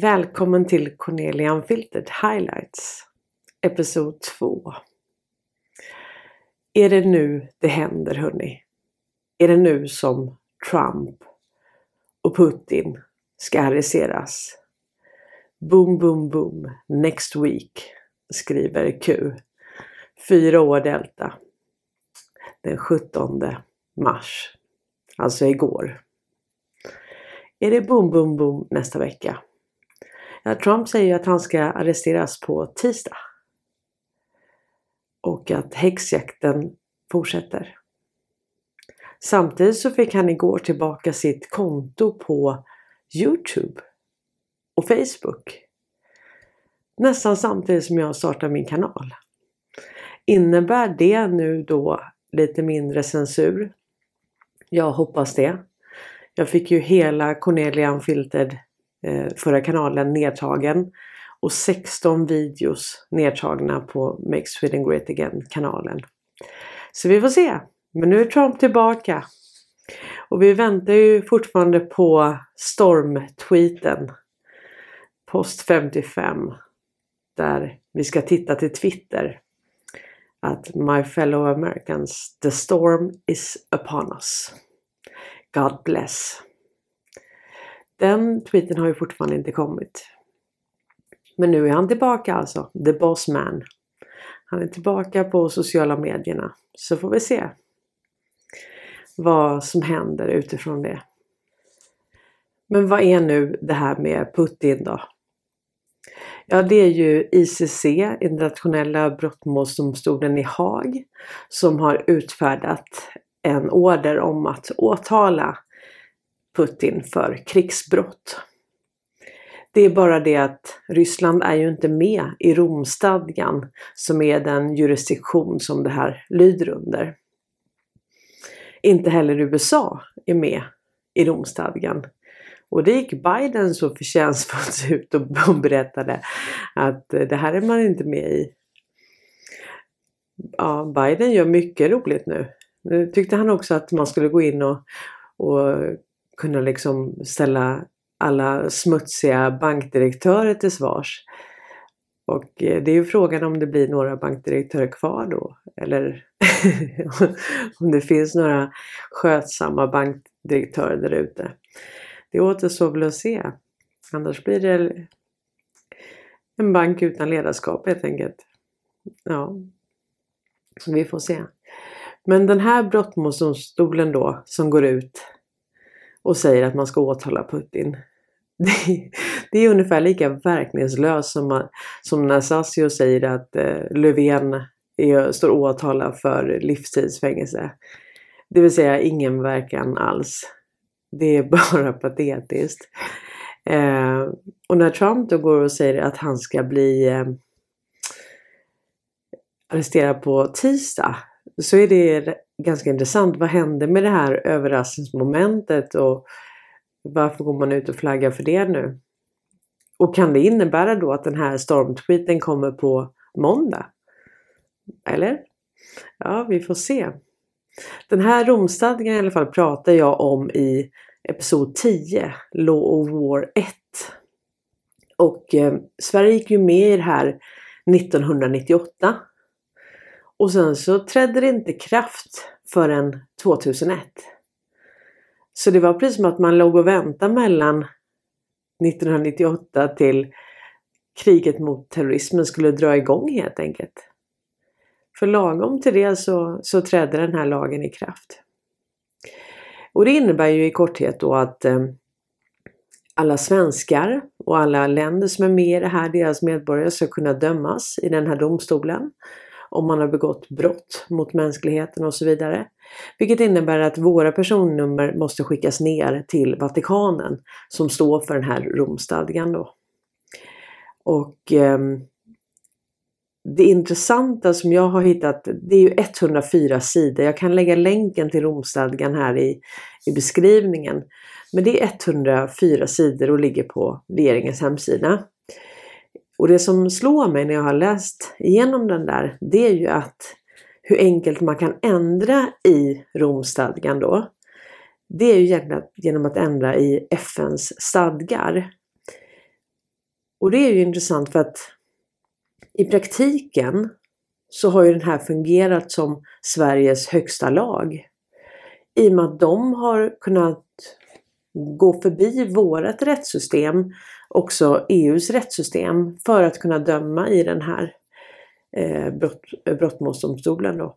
Välkommen till Cornelia Unfiltered Highlights Episod 2 Är det nu det händer hörni? Är det nu som Trump och Putin ska arresteras? Boom, boom, boom. Next week, skriver Q. Fyra år Delta. Den 17 mars. Alltså igår. Är det boom, boom, boom nästa vecka? Ja, Trump säger att han ska arresteras på tisdag. Och att häxjakten fortsätter. Samtidigt så fick han igår tillbaka sitt konto på Youtube och Facebook. Nästan samtidigt som jag startar min kanal. Innebär det nu då lite mindre censur? Jag hoppas det. Jag fick ju hela Cornelia Unfiltered Eh, förra kanalen nedtagen och 16 videos nedtagna på Make Sweden Great Again kanalen. Så vi får se. Men nu är Trump tillbaka. Och vi väntar ju fortfarande på stormtweeten. Post 55. Där vi ska titta till Twitter. Att My fellow Americans, the storm is upon us. God bless. Den tweeten har ju fortfarande inte kommit. Men nu är han tillbaka alltså, the boss man. Han är tillbaka på sociala medierna. Så får vi se vad som händer utifrån det. Men vad är nu det här med Putin då? Ja, det är ju ICC, Internationella brottmålsdomstolen i Haag, som har utfärdat en order om att åtala Putin för krigsbrott. Det är bara det att Ryssland är ju inte med i Romstadgan som är den jurisdiktion som det här lyder under. Inte heller USA är med i Romstadgan. Och det gick Biden så förtjänstfullt ut och berättade att det här är man inte med i. Ja, Biden gör mycket roligt nu. Nu tyckte han också att man skulle gå in och, och kunna liksom ställa alla smutsiga bankdirektörer till svars. Och eh, det är ju frågan om det blir några bankdirektörer kvar då eller om det finns några skötsamma bankdirektörer där ute. Det återstår väl att se. Annars blir det en bank utan ledarskap helt enkelt. Ja, vi får se. Men den här brottmålsdomstolen då som går ut och säger att man ska åtala Putin. Det, det är ungefär lika verkningslöst som, som när Sassio säger att eh, Löfven är, står åtalad för livstidsfängelse. Det vill säga ingen verkan alls. Det är bara patetiskt. Eh, och när Trump då går och säger att han ska bli eh, arresterad på tisdag så är det ganska intressant. Vad hände med det här överraskningsmomentet och varför går man ut och flaggar för det nu? Och kan det innebära då att den här stormtweeten kommer på måndag? Eller? Ja, vi får se. Den här Romstadgan i alla fall pratar jag om i episod 10, Law of War 1. Och eh, Sverige gick ju med i det här 1998 och sen så trädde det inte kraft förrän 2001. Så det var precis som att man låg och väntade mellan 1998 till kriget mot terrorismen skulle dra igång helt enkelt. För lagom till det så, så trädde den här lagen i kraft. Och det innebär ju i korthet då att eh, alla svenskar och alla länder som är med i det här, deras medborgare ska kunna dömas i den här domstolen om man har begått brott mot mänskligheten och så vidare. Vilket innebär att våra personnummer måste skickas ner till Vatikanen som står för den här Romstadgan då. Och eh, det intressanta som jag har hittat, det är ju 104 sidor. Jag kan lägga länken till Romstadgan här i, i beskrivningen. Men det är 104 sidor och ligger på regeringens hemsida. Och det som slår mig när jag har läst igenom den där, det är ju att hur enkelt man kan ändra i Romstadgan då. Det är ju genom att ändra i FNs stadgar. Och det är ju intressant för att i praktiken så har ju den här fungerat som Sveriges högsta lag. I och med att de har kunnat gå förbi vårt rättssystem, också EUs rättssystem, för att kunna döma i den här eh, brott, eh, brottmålsdomstolen. Då.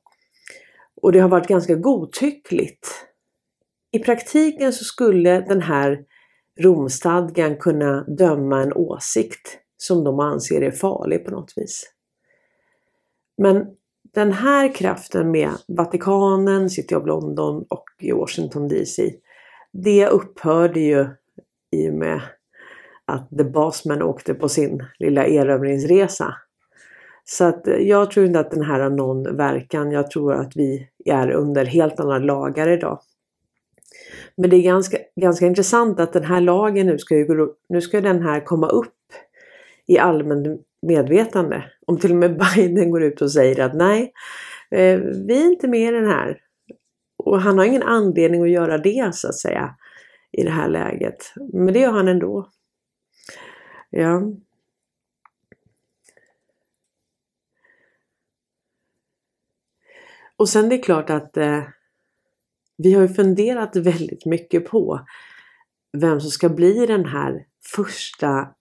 Och det har varit ganska godtyckligt. I praktiken så skulle den här Romstadgan kunna döma en åsikt som de anser är farlig på något vis. Men den här kraften med Vatikanen, City of London och Washington DC, det upphörde ju i och med att The Basman åkte på sin lilla erövringsresa. Så att eh, jag tror inte att den här har någon verkan. Jag tror att vi är under helt andra lagar idag. Men det är ganska, ganska intressant att den här lagen nu ska, ju, nu ska den här komma upp i allmän medvetande. Om till och med Biden går ut och säger att nej, eh, vi är inte med i den här. Och han har ingen anledning att göra det så att säga i det här läget. Men det gör han ändå. Ja. Och sen det är klart att eh, vi har ju funderat väldigt mycket på vem som ska bli den här första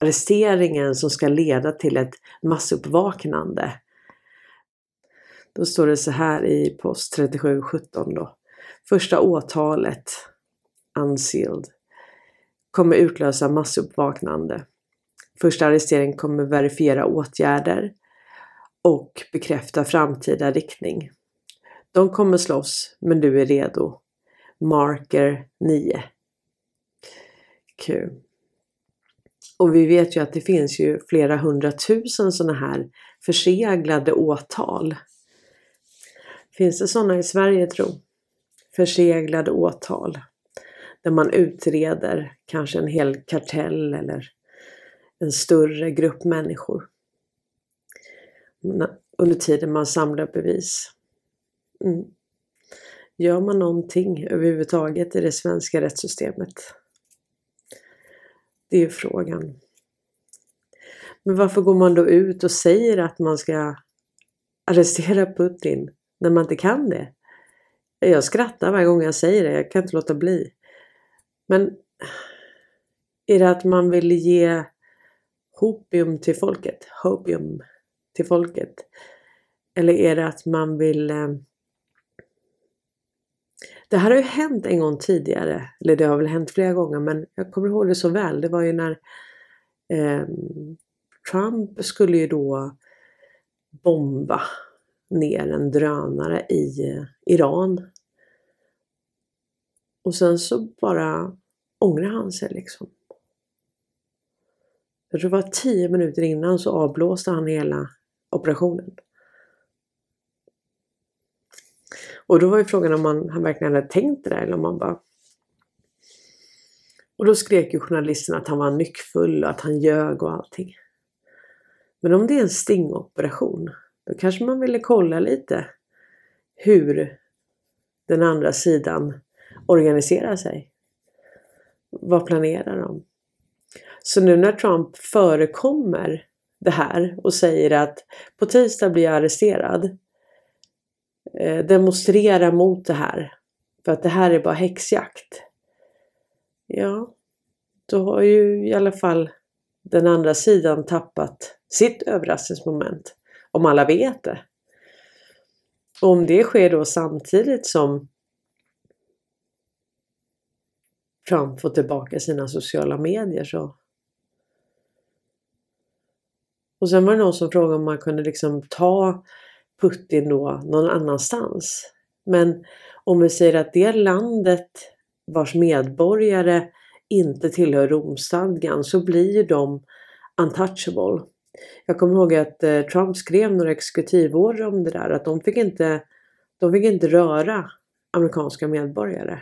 arresteringen som ska leda till ett massuppvaknande. Då står det så här i post 3717 då. Första åtalet, unsealed, kommer utlösa massuppvaknande. Första arresteringen kommer verifiera åtgärder och bekräfta framtida riktning. De kommer slåss, men du är redo. Marker 9. Kul. Och vi vet ju att det finns ju flera hundratusen sådana här förseglade åtal. Finns det sådana i Sverige tro? Förseglade åtal. Där man utreder kanske en hel kartell eller en större grupp människor. Eh, under tiden man samlar bevis. Mm. Gör man någonting överhuvudtaget i det svenska rättssystemet? Det är ju frågan. Men varför går man då ut och säger att man ska arrestera Putin när man inte kan det? Jag skrattar varje gång jag säger det, jag kan inte låta bli. Men är det att man vill ge hopium till folket? Hopium till folket? Eller är det att man vill eh, det här har ju hänt en gång tidigare, eller det har väl hänt flera gånger men jag kommer ihåg det så väl. Det var ju när eh, Trump skulle ju då bomba ner en drönare i eh, Iran. Och sen så bara ångrar han sig liksom. Jag tror det var tio minuter innan så avblåste han hela operationen. Och då var ju frågan om man, han verkligen hade tänkt det där eller om man bara... Och då skrek ju journalisten att han var nyckfull och att han ljög och allting. Men om det är en stingoperation, då kanske man ville kolla lite hur den andra sidan organiserar sig. Vad planerar de? Så nu när Trump förekommer det här och säger att på tisdag blir jag arresterad eh, demonstrera mot det här. För att det här är bara häxjakt. Ja, då har ju i alla fall den andra sidan tappat sitt överraskningsmoment. Om alla vet det. Och om det sker då samtidigt som Trump få tillbaka sina sociala medier så och sen var det någon som frågade om man kunde liksom ta Putin då någon annanstans. Men om vi säger att det landet vars medborgare inte tillhör Romstadgan så blir ju de untouchable. Jag kommer ihåg att eh, Trump skrev några exekutivorder om det där att de fick inte, de fick inte röra amerikanska medborgare.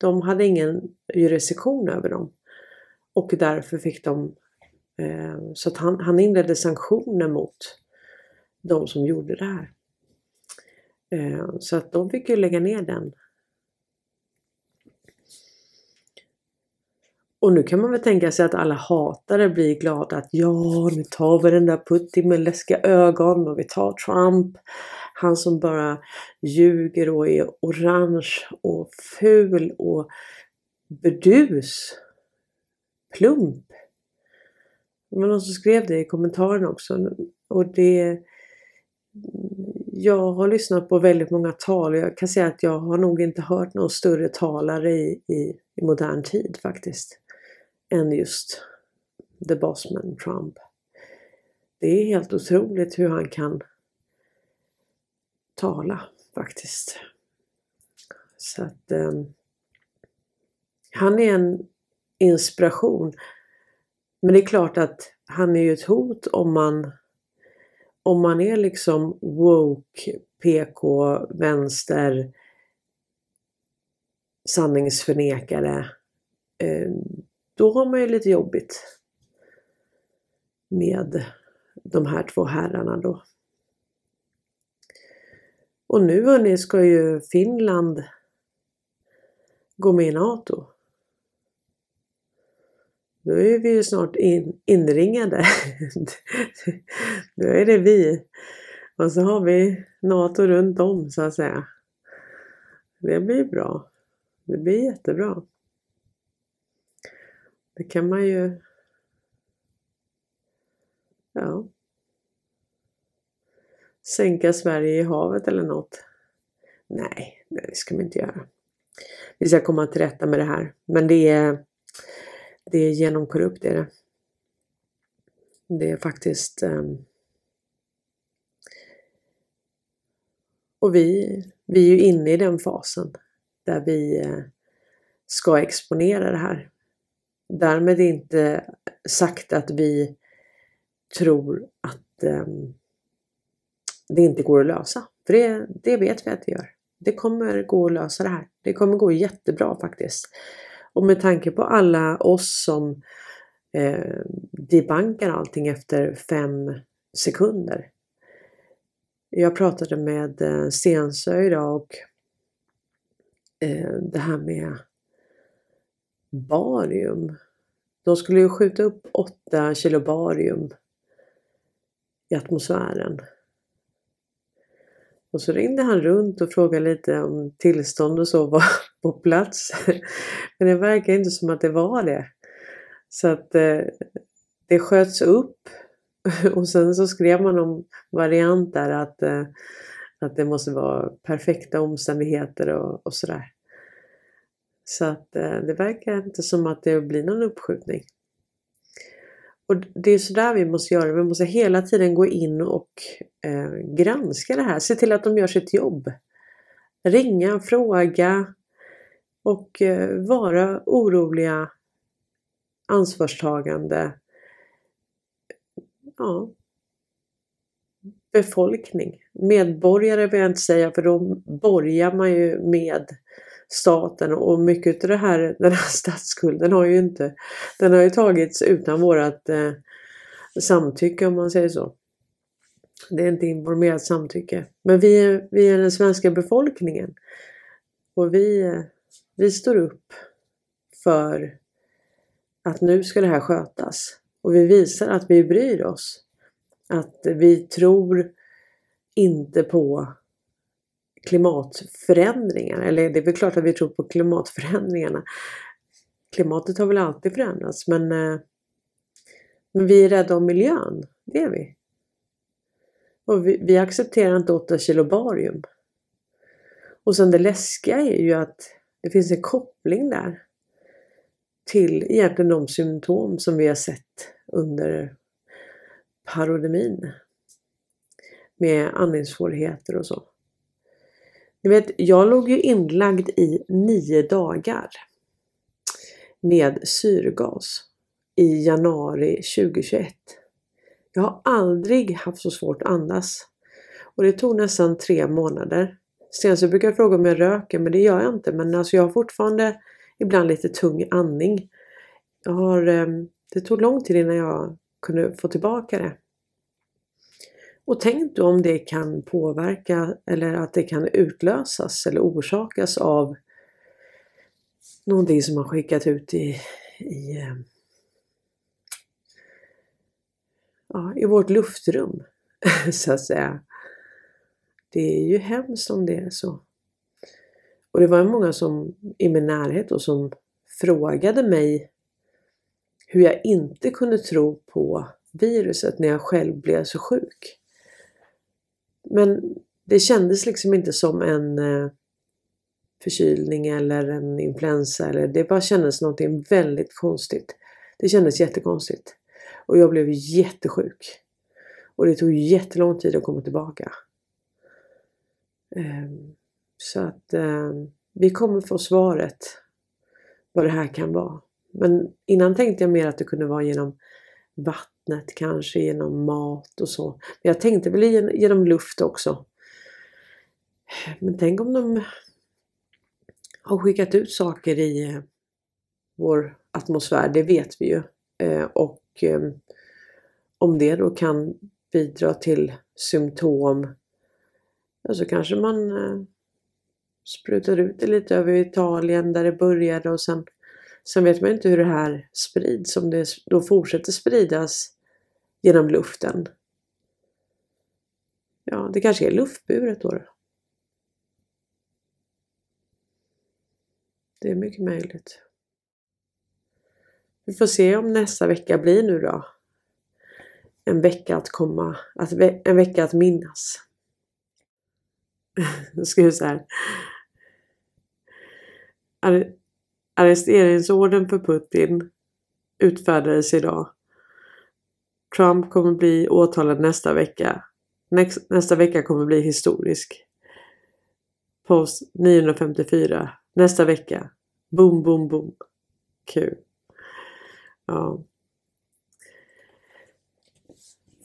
De hade ingen jurisdiktion över dem. Och därför fick de eh, så att han, han inledde sanktioner mot de som gjorde det här. Eh, så att de fick ju lägga ner den. Och nu kan man väl tänka sig att alla hatare blir glada att ja, nu tar vi den där Putin med läskiga ögon och vi tar Trump. Han som bara ljuger och är orange och ful och burdus. Plump. Det var någon som skrev det i kommentaren också. Och det... Jag har lyssnat på väldigt många tal och jag kan säga att jag har nog inte hört någon större talare i, i, i modern tid faktiskt. Än just The Bossman Trump. Det är helt otroligt hur han kan tala faktiskt. Så att eh, han är en inspiration. Men det är klart att han är ju ett hot om man om man är liksom woke, PK, vänster, sanningsförnekare. Eh, då har man ju lite jobbigt med de här två herrarna då. Och nu hörni ska ju Finland gå med i NATO. Då är vi ju snart in, inringade. Då är det vi. Och så har vi NATO runt om så att säga. Det blir bra. Det blir jättebra. Det kan man ju... Ja. Sänka Sverige i havet eller något. Nej, det ska vi inte göra. Vi ska komma till rätta med det här. Men det är det är genomkorrupt är det. Det är faktiskt um, Och vi, vi är ju inne i den fasen där vi eh, ska exponera det här. Därmed inte sagt att vi tror att um, det inte går att lösa. För det, det vet vi att det gör. Det kommer gå att lösa det här. Det kommer gå jättebra faktiskt. Och med tanke på alla oss som eh, debankar allting efter fem sekunder. Jag pratade med eh, Stensö idag och eh, det här med barium. De skulle ju skjuta upp 8 kilo barium i atmosfären. Och så ringde han runt och frågade lite om tillstånd och så var på plats. Men det verkar inte som att det var det. Så att eh, det sköts upp och sen så skrev man om variant där att, eh, att det måste vara perfekta omständigheter och, och sådär. Så att eh, det verkar inte som att det blir någon uppskjutning. Och det är sådär vi måste göra. Vi måste hela tiden gå in och eh, granska det här. Se till att de gör sitt jobb. Ringa, fråga och eh, vara oroliga, ansvarstagande. Ja. Befolkning. Medborgare vill jag inte säga för då borgar man ju med staten och mycket av det här, den här statsskulden har ju inte, den har ju tagits utan vårat eh, samtycke om man säger så. Det är inte informerat samtycke. Men vi är, vi är den svenska befolkningen. Och vi, vi står upp för att nu ska det här skötas. Och vi visar att vi bryr oss. Att vi tror inte på klimatförändringar. Eller det är väl klart att vi tror på klimatförändringarna. Klimatet har väl alltid förändrats men, eh, men vi är rädda om miljön. Det är vi. Och vi, vi accepterar inte 8 kilo barium. Och sen det läskiga är ju att det finns en koppling där till egentligen de symptom som vi har sett under parodemin. Med andningssvårigheter och så. Ni vet, jag låg ju inlagd i nio dagar med syrgas i januari 2021. Jag har aldrig haft så svårt att andas. Och det tog nästan tre månader. Sen så brukar jag fråga om jag röker men det gör jag inte. Men alltså jag har fortfarande ibland lite tung andning. Jag har, ehm, det tog lång tid innan jag kunde få tillbaka det. Och tänk då om det kan påverka eller att det kan utlösas eller orsakas av någonting som har skickat ut i, i, eh, ja, i vårt luftrum så att säga. Det är ju hemskt om det är så. Och det var många som i min närhet och som frågade mig hur jag inte kunde tro på viruset när jag själv blev så sjuk. Men det kändes liksom inte som en eh, förkylning eller en influensa. Eller det bara kändes någonting väldigt konstigt. Det kändes jättekonstigt. Och jag blev jättesjuk. Och det tog jättelång tid att komma tillbaka. Ehm, så att ehm, vi kommer få svaret vad det här kan vara. Men innan tänkte jag mer att det kunde vara genom vatten vattnet, kanske genom mat och så. Men jag tänkte väl genom luft också. Men tänk om de har skickat ut saker i eh, vår atmosfär, det vet vi ju. Eh, och ehm, om det då kan bidra till symptom ja, så kanske man eh, sprutar ut det lite över Italien där det började och sen, sen vet man inte hur det här sprids, om det då fortsätter spridas genom luften. Ja, det kanske är luftburet då. Det är mycket möjligt. Vi får se om nästa vecka blir nu då. En vecka att komma, att, en vecka att minnas. Nu ska vi så här. Arresteringsorden för Putin utfärdades idag. Trump kommer bli åtalad nästa vecka. Nästa vecka kommer bli historisk. Post 954. Nästa vecka. Boom, boom, boom. Kul. Ja.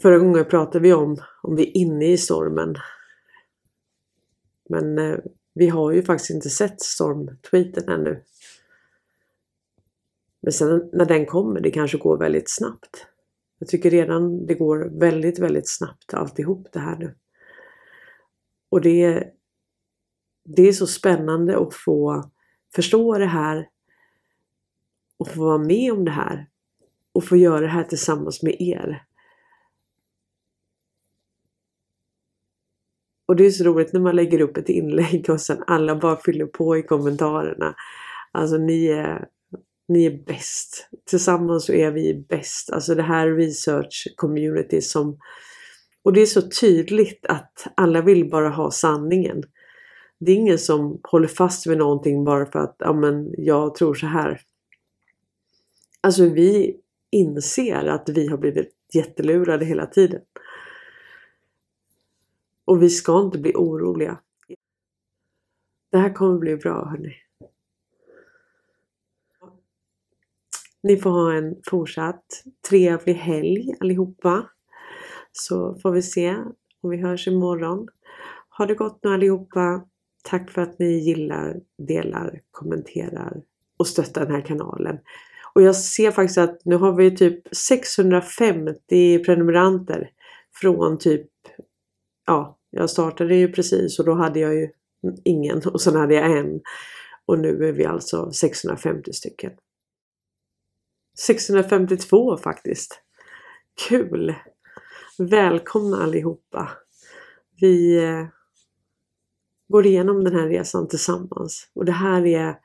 Förra gången pratade vi om om vi är inne i stormen. Men eh, vi har ju faktiskt inte sett stormtweeten ännu. Men sen när den kommer, det kanske går väldigt snabbt. Jag tycker redan det går väldigt, väldigt snabbt alltihop det här nu. Och det, är. det är så spännande att få förstå det här och få vara med om det här och få göra det här tillsammans med er. Och det är så roligt när man lägger upp ett inlägg och sen alla bara fyller på i kommentarerna. Alltså ni är, ni är bäst. Tillsammans så är vi bäst. Alltså det här research community som... Och det är så tydligt att alla vill bara ha sanningen. Det är ingen som håller fast vid någonting bara för att ja, men jag tror så här. Alltså vi inser att vi har blivit jättelurade hela tiden. Och vi ska inte bli oroliga. Det här kommer bli bra hörni. Ni får ha en fortsatt trevlig helg allihopa. Så får vi se om vi hörs imorgon. Ha det gott nu allihopa. Tack för att ni gillar, delar, kommenterar och stöttar den här kanalen. Och jag ser faktiskt att nu har vi typ 650 prenumeranter från typ ja, jag startade ju precis och då hade jag ju ingen och sen hade jag en. Och nu är vi alltså 650 stycken. 652 faktiskt. Kul! Välkomna allihopa! Vi eh, går igenom den här resan tillsammans och det här är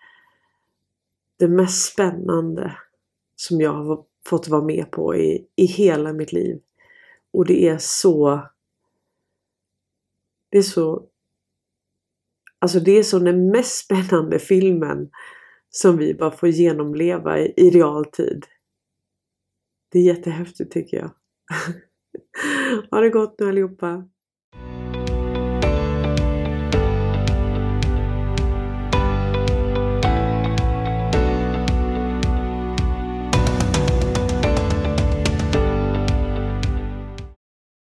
det mest spännande som jag har fått vara med på i, i hela mitt liv. Och det är så det är så Alltså det är som den mest spännande filmen som vi bara får genomleva i, i realtid. Det är jättehäftigt tycker jag. ha det gott nu allihopa!